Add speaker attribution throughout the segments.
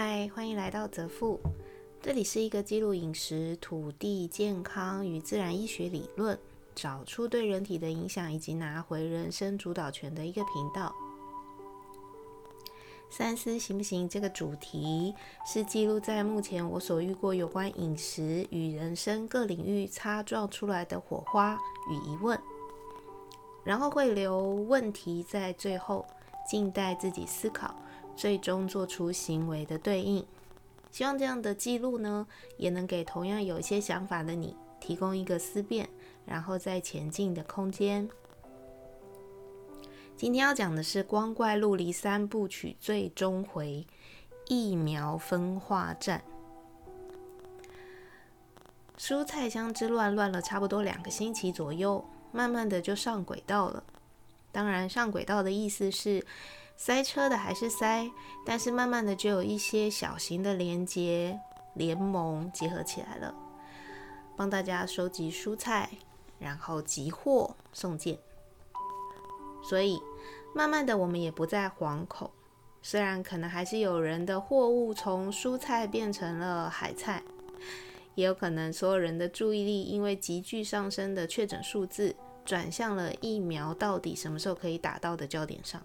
Speaker 1: 嗨，欢迎来到泽富，这里是一个记录饮食、土地、健康与自然医学理论，找出对人体的影响，以及拿回人生主导权的一个频道。三思行不行？这个主题是记录在目前我所遇过有关饮食与人生各领域擦撞出来的火花与疑问，然后会留问题在最后，静待自己思考。最终做出行为的对应，希望这样的记录呢，也能给同样有一些想法的你提供一个思辨，然后再前进的空间。今天要讲的是《光怪陆离三部曲》最终回——疫苗分化战。蔬菜香之乱乱了差不多两个星期左右，慢慢的就上轨道了。当然，上轨道的意思是。塞车的还是塞，但是慢慢的就有一些小型的连接联盟结合起来了，帮大家收集蔬菜，然后集货送件。所以慢慢的我们也不再惶恐，虽然可能还是有人的货物从蔬菜变成了海菜，也有可能所有人的注意力因为急剧上升的确诊数字，转向了疫苗到底什么时候可以打到的焦点上。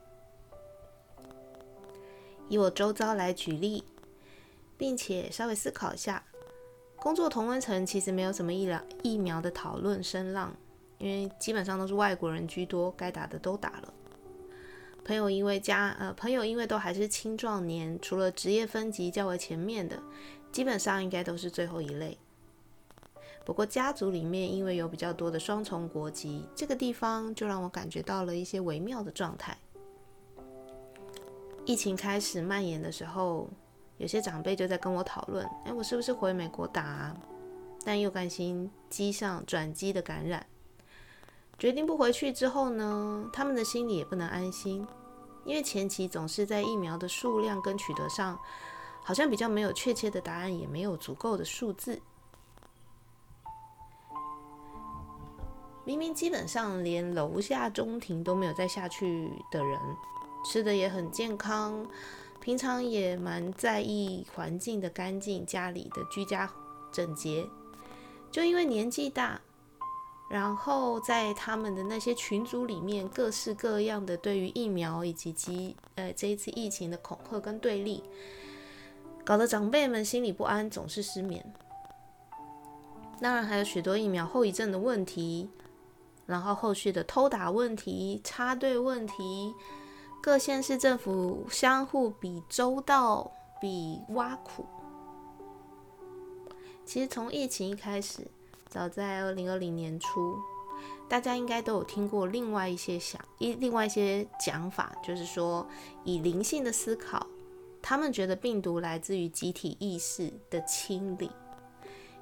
Speaker 1: 以我周遭来举例，并且稍微思考一下，工作同温层其实没有什么疫苗疫苗的讨论声浪，因为基本上都是外国人居多，该打的都打了。朋友因为家呃朋友因为都还是青壮年，除了职业分级较为前面的，基本上应该都是最后一类。不过家族里面因为有比较多的双重国籍，这个地方就让我感觉到了一些微妙的状态。疫情开始蔓延的时候，有些长辈就在跟我讨论：“哎，我是不是回美国打？但又担心机上转机的感染。决定不回去之后呢，他们的心里也不能安心，因为前期总是在疫苗的数量跟取得上，好像比较没有确切的答案，也没有足够的数字。明明基本上连楼下中庭都没有再下去的人。”吃的也很健康，平常也蛮在意环境的干净，家里的居家整洁。就因为年纪大，然后在他们的那些群组里面，各式各样的对于疫苗以及及呃这一次疫情的恐吓跟对立，搞得长辈们心里不安，总是失眠。当然还有许多疫苗后遗症的问题，然后后续的偷打问题、插队问题。各县市政府相互比周到，比挖苦。其实从疫情一开始，早在二零二零年初，大家应该都有听过另外一些想一另外一些讲法，就是说以灵性的思考，他们觉得病毒来自于集体意识的清理。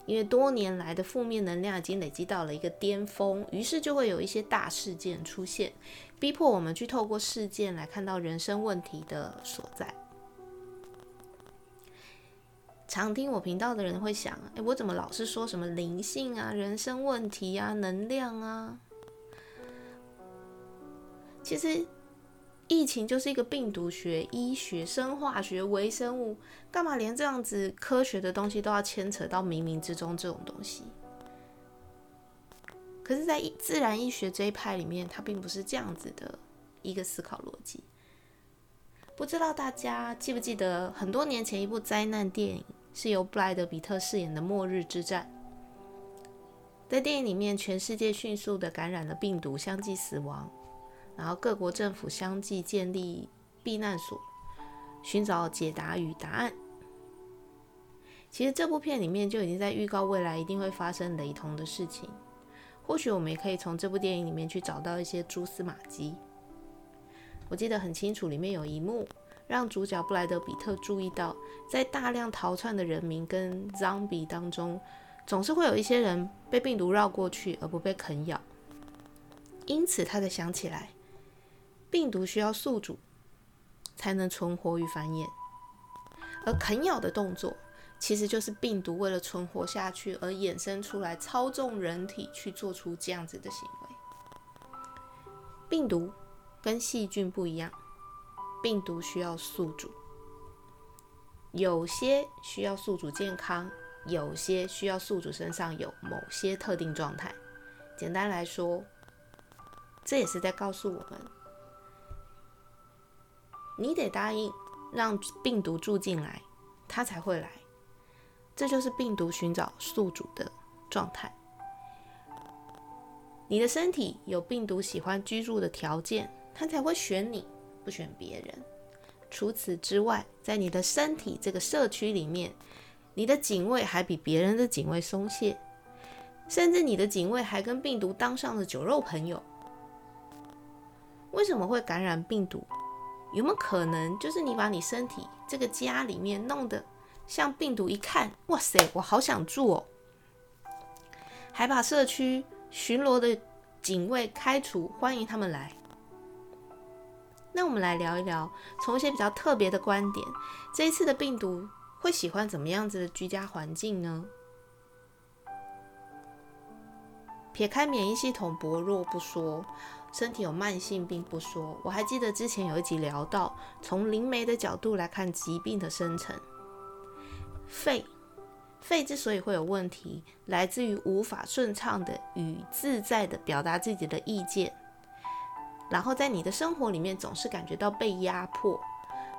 Speaker 1: 因为多年来的负面能量已经累积到了一个巅峰，于是就会有一些大事件出现，逼迫我们去透过事件来看到人生问题的所在。常听我频道的人会想：哎，我怎么老是说什么灵性啊、人生问题啊、能量啊？其实。疫情就是一个病毒学、医学、生化学、微生物，干嘛连这样子科学的东西都要牵扯到冥冥之中这种东西？可是，在自然医学这一派里面，它并不是这样子的一个思考逻辑。不知道大家记不记得，很多年前一部灾难电影是由布莱德比特饰演的《末日之战》。在电影里面，全世界迅速的感染了病毒，相继死亡。然后各国政府相继建立避难所，寻找解答与答案。其实这部片里面就已经在预告未来一定会发生雷同的事情。或许我们也可以从这部电影里面去找到一些蛛丝马迹。我记得很清楚，里面有一幕让主角布莱德比特注意到，在大量逃窜的人民跟 zombie 当中，总是会有一些人被病毒绕过去而不被啃咬。因此，他才想起来。病毒需要宿主才能存活与繁衍，而啃咬的动作其实就是病毒为了存活下去而衍生出来，操纵人体去做出这样子的行为。病毒跟细菌不一样，病毒需要宿主，有些需要宿主健康，有些需要宿主身上有某些特定状态。简单来说，这也是在告诉我们，你得答应让病毒住进来，它才会来。这就是病毒寻找宿主的状态。你的身体有病毒喜欢居住的条件，它才会选你，不选别人。除此之外，在你的身体这个社区里面，你的警卫还比别人的警卫松懈，甚至你的警卫还跟病毒当上了酒肉朋友。为什么会感染病毒？有没有可能就是你把你身体这个家里面弄得像病毒一看，哇塞，我好想住哦，还把社区。巡逻的警卫开除，欢迎他们来。那我们来聊一聊，从一些比较特别的观点，这一次的病毒会喜欢怎么样子的居家环境呢？撇开免疫系统薄弱不说，身体有慢性病不说，我还记得之前有一集聊到，从灵媒的角度来看疾病的生成，肺。肺之所以会有问题，来自于无法顺畅的与自在的表达自己的意见，然后在你的生活里面总是感觉到被压迫，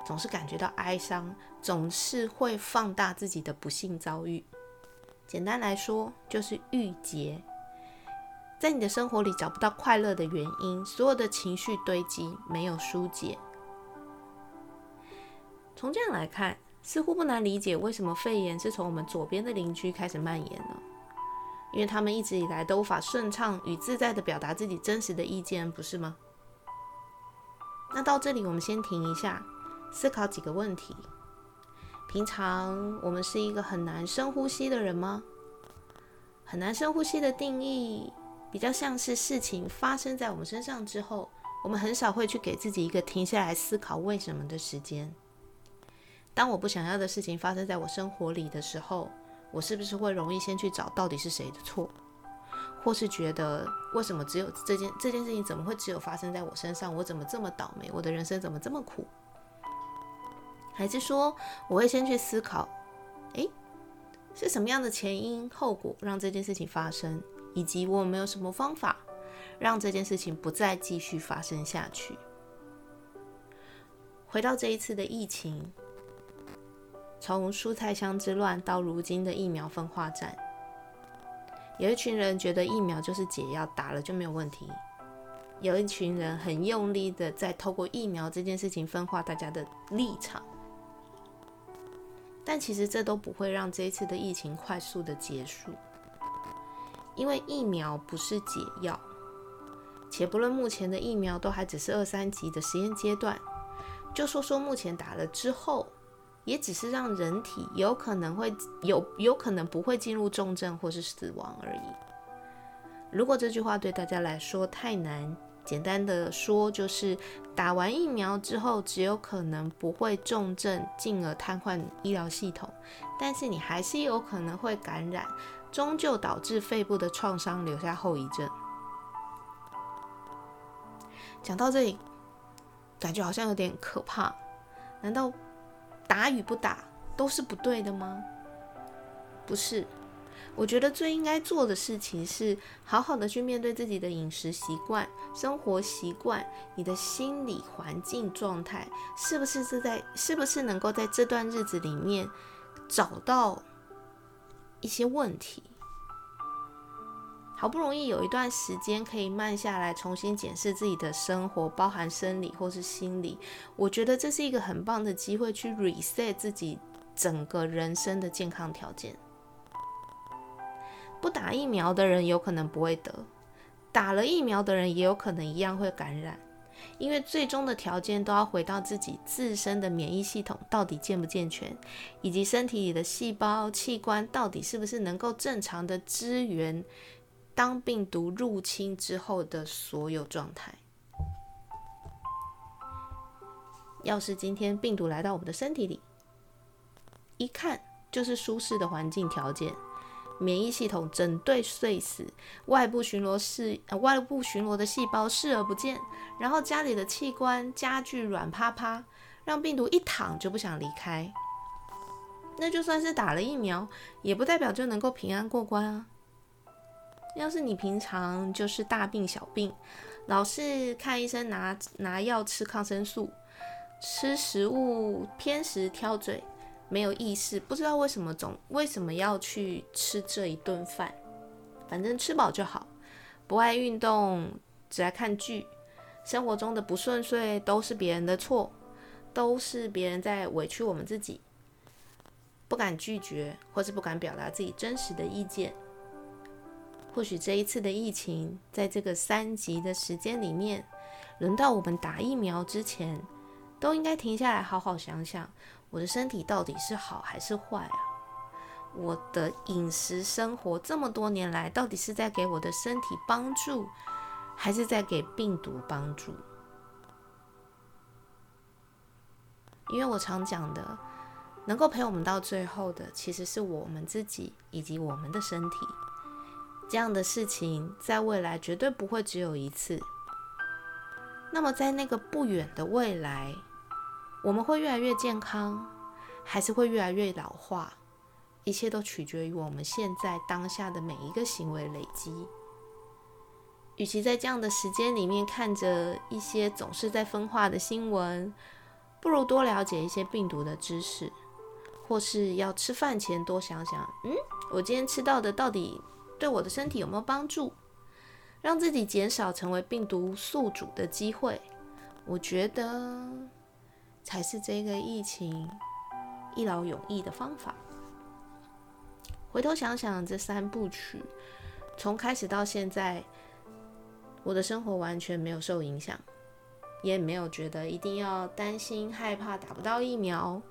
Speaker 1: 总是感觉到哀伤，总是会放大自己的不幸遭遇。简单来说，就是郁结，在你的生活里找不到快乐的原因，所有的情绪堆积，没有疏解。从这样来看。似乎不难理解为什么肺炎是从我们左边的邻居开始蔓延呢？因为他们一直以来都无法顺畅与自在的表达自己真实的意见，不是吗？那到这里，我们先停一下，思考几个问题。平常我们是一个很难深呼吸的人吗？很难深呼吸的定义，比较像是事情发生在我们身上之后，我们很少会去给自己一个停下来思考为什么的时间。当我不想要的事情发生在我生活里的时候，我是不是会容易先去找到底是谁的错，或是觉得为什么只有这件这件事情怎么会只有发生在我身上？我怎么这么倒霉？我的人生怎么这么苦？还是说我会先去思考，诶，是什么样的前因后果让这件事情发生，以及我有没有什么方法让这件事情不再继续发生下去？回到这一次的疫情。从蔬菜箱之乱到如今的疫苗分化战，有一群人觉得疫苗就是解药，打了就没有问题；有一群人很用力的在透过疫苗这件事情分化大家的立场。但其实这都不会让这一次的疫情快速的结束，因为疫苗不是解药。且不论目前的疫苗都还只是二三级的实验阶段，就说说目前打了之后。也只是让人体有可能会有有可能不会进入重症或是死亡而已。如果这句话对大家来说太难，简单的说就是打完疫苗之后只有可能不会重症，进而瘫痪医疗系统，但是你还是有可能会感染，终究导致肺部的创伤，留下后遗症。讲到这里，感觉好像有点可怕，难道？打与不打都是不对的吗？不是，我觉得最应该做的事情是好好的去面对自己的饮食习惯、生活习惯，你的心理环境状态是不是是在，是不是能够在这段日子里面找到一些问题。好不容易有一段时间可以慢下来，重新检视自己的生活，包含生理或是心理，我觉得这是一个很棒的机会，去 reset 自己整个人生的健康条件。不打疫苗的人有可能不会得，打了疫苗的人也有可能一样会感染，因为最终的条件都要回到自己自身的免疫系统到底健不健全，以及身体里的细胞器官到底是不是能够正常的支援。当病毒入侵之后的所有状态，要是今天病毒来到我们的身体里，一看就是舒适的环境条件，免疫系统整队睡死，外部巡逻视外部巡逻的细胞视而不见，然后家里的器官家具软趴趴，让病毒一躺就不想离开。那就算是打了疫苗，也不代表就能够平安过关啊。要是你平常就是大病小病，老是看医生拿拿药吃抗生素，吃食物偏食挑嘴，没有意识，不知道为什么总为什么要去吃这一顿饭，反正吃饱就好，不爱运动，只爱看剧，生活中的不顺遂都是别人的错，都是别人在委屈我们自己，不敢拒绝，或是不敢表达自己真实的意见。或许这一次的疫情，在这个三级的时间里面，轮到我们打疫苗之前，都应该停下来好好想想，我的身体到底是好还是坏啊？我的饮食生活这么多年来，到底是在给我的身体帮助，还是在给病毒帮助？因为我常讲的，能够陪我们到最后的，其实是我们自己以及我们的身体。这样的事情在未来绝对不会只有一次。那么，在那个不远的未来，我们会越来越健康，还是会越来越老化？一切都取决于我们现在当下的每一个行为累积。与其在这样的时间里面看着一些总是在分化的新闻，不如多了解一些病毒的知识，或是要吃饭前多想想：嗯，我今天吃到的到底？对我的身体有没有帮助？让自己减少成为病毒宿主的机会，我觉得才是这个疫情一劳永逸的方法。回头想想这三部曲，从开始到现在，我的生活完全没有受影响，也没有觉得一定要担心害怕打不到疫苗。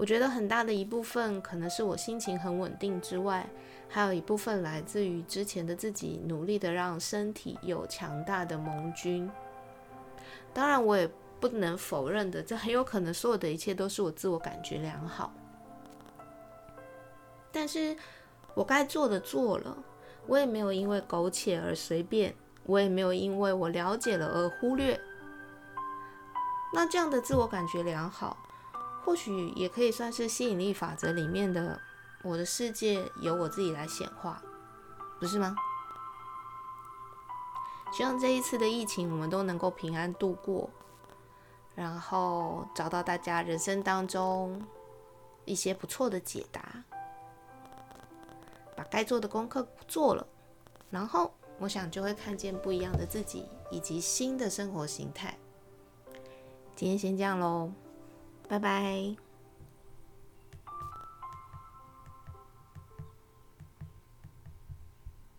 Speaker 1: 我觉得很大的一部分可能是我心情很稳定之外。还有一部分来自于之前的自己努力的让身体有强大的盟军。当然，我也不能否认的，这很有可能所有的一切都是我自我感觉良好。但是我该做的做了，我也没有因为苟且而随便，我也没有因为我了解了而忽略。那这样的自我感觉良好，或许也可以算是吸引力法则里面的。我的世界由我自己来显化，不是吗？希望这一次的疫情，我们都能够平安度过，然后找到大家人生当中一些不错的解答，把该做的功课做了，然后我想就会看见不一样的自己以及新的生活形态。今天先这样喽，拜拜。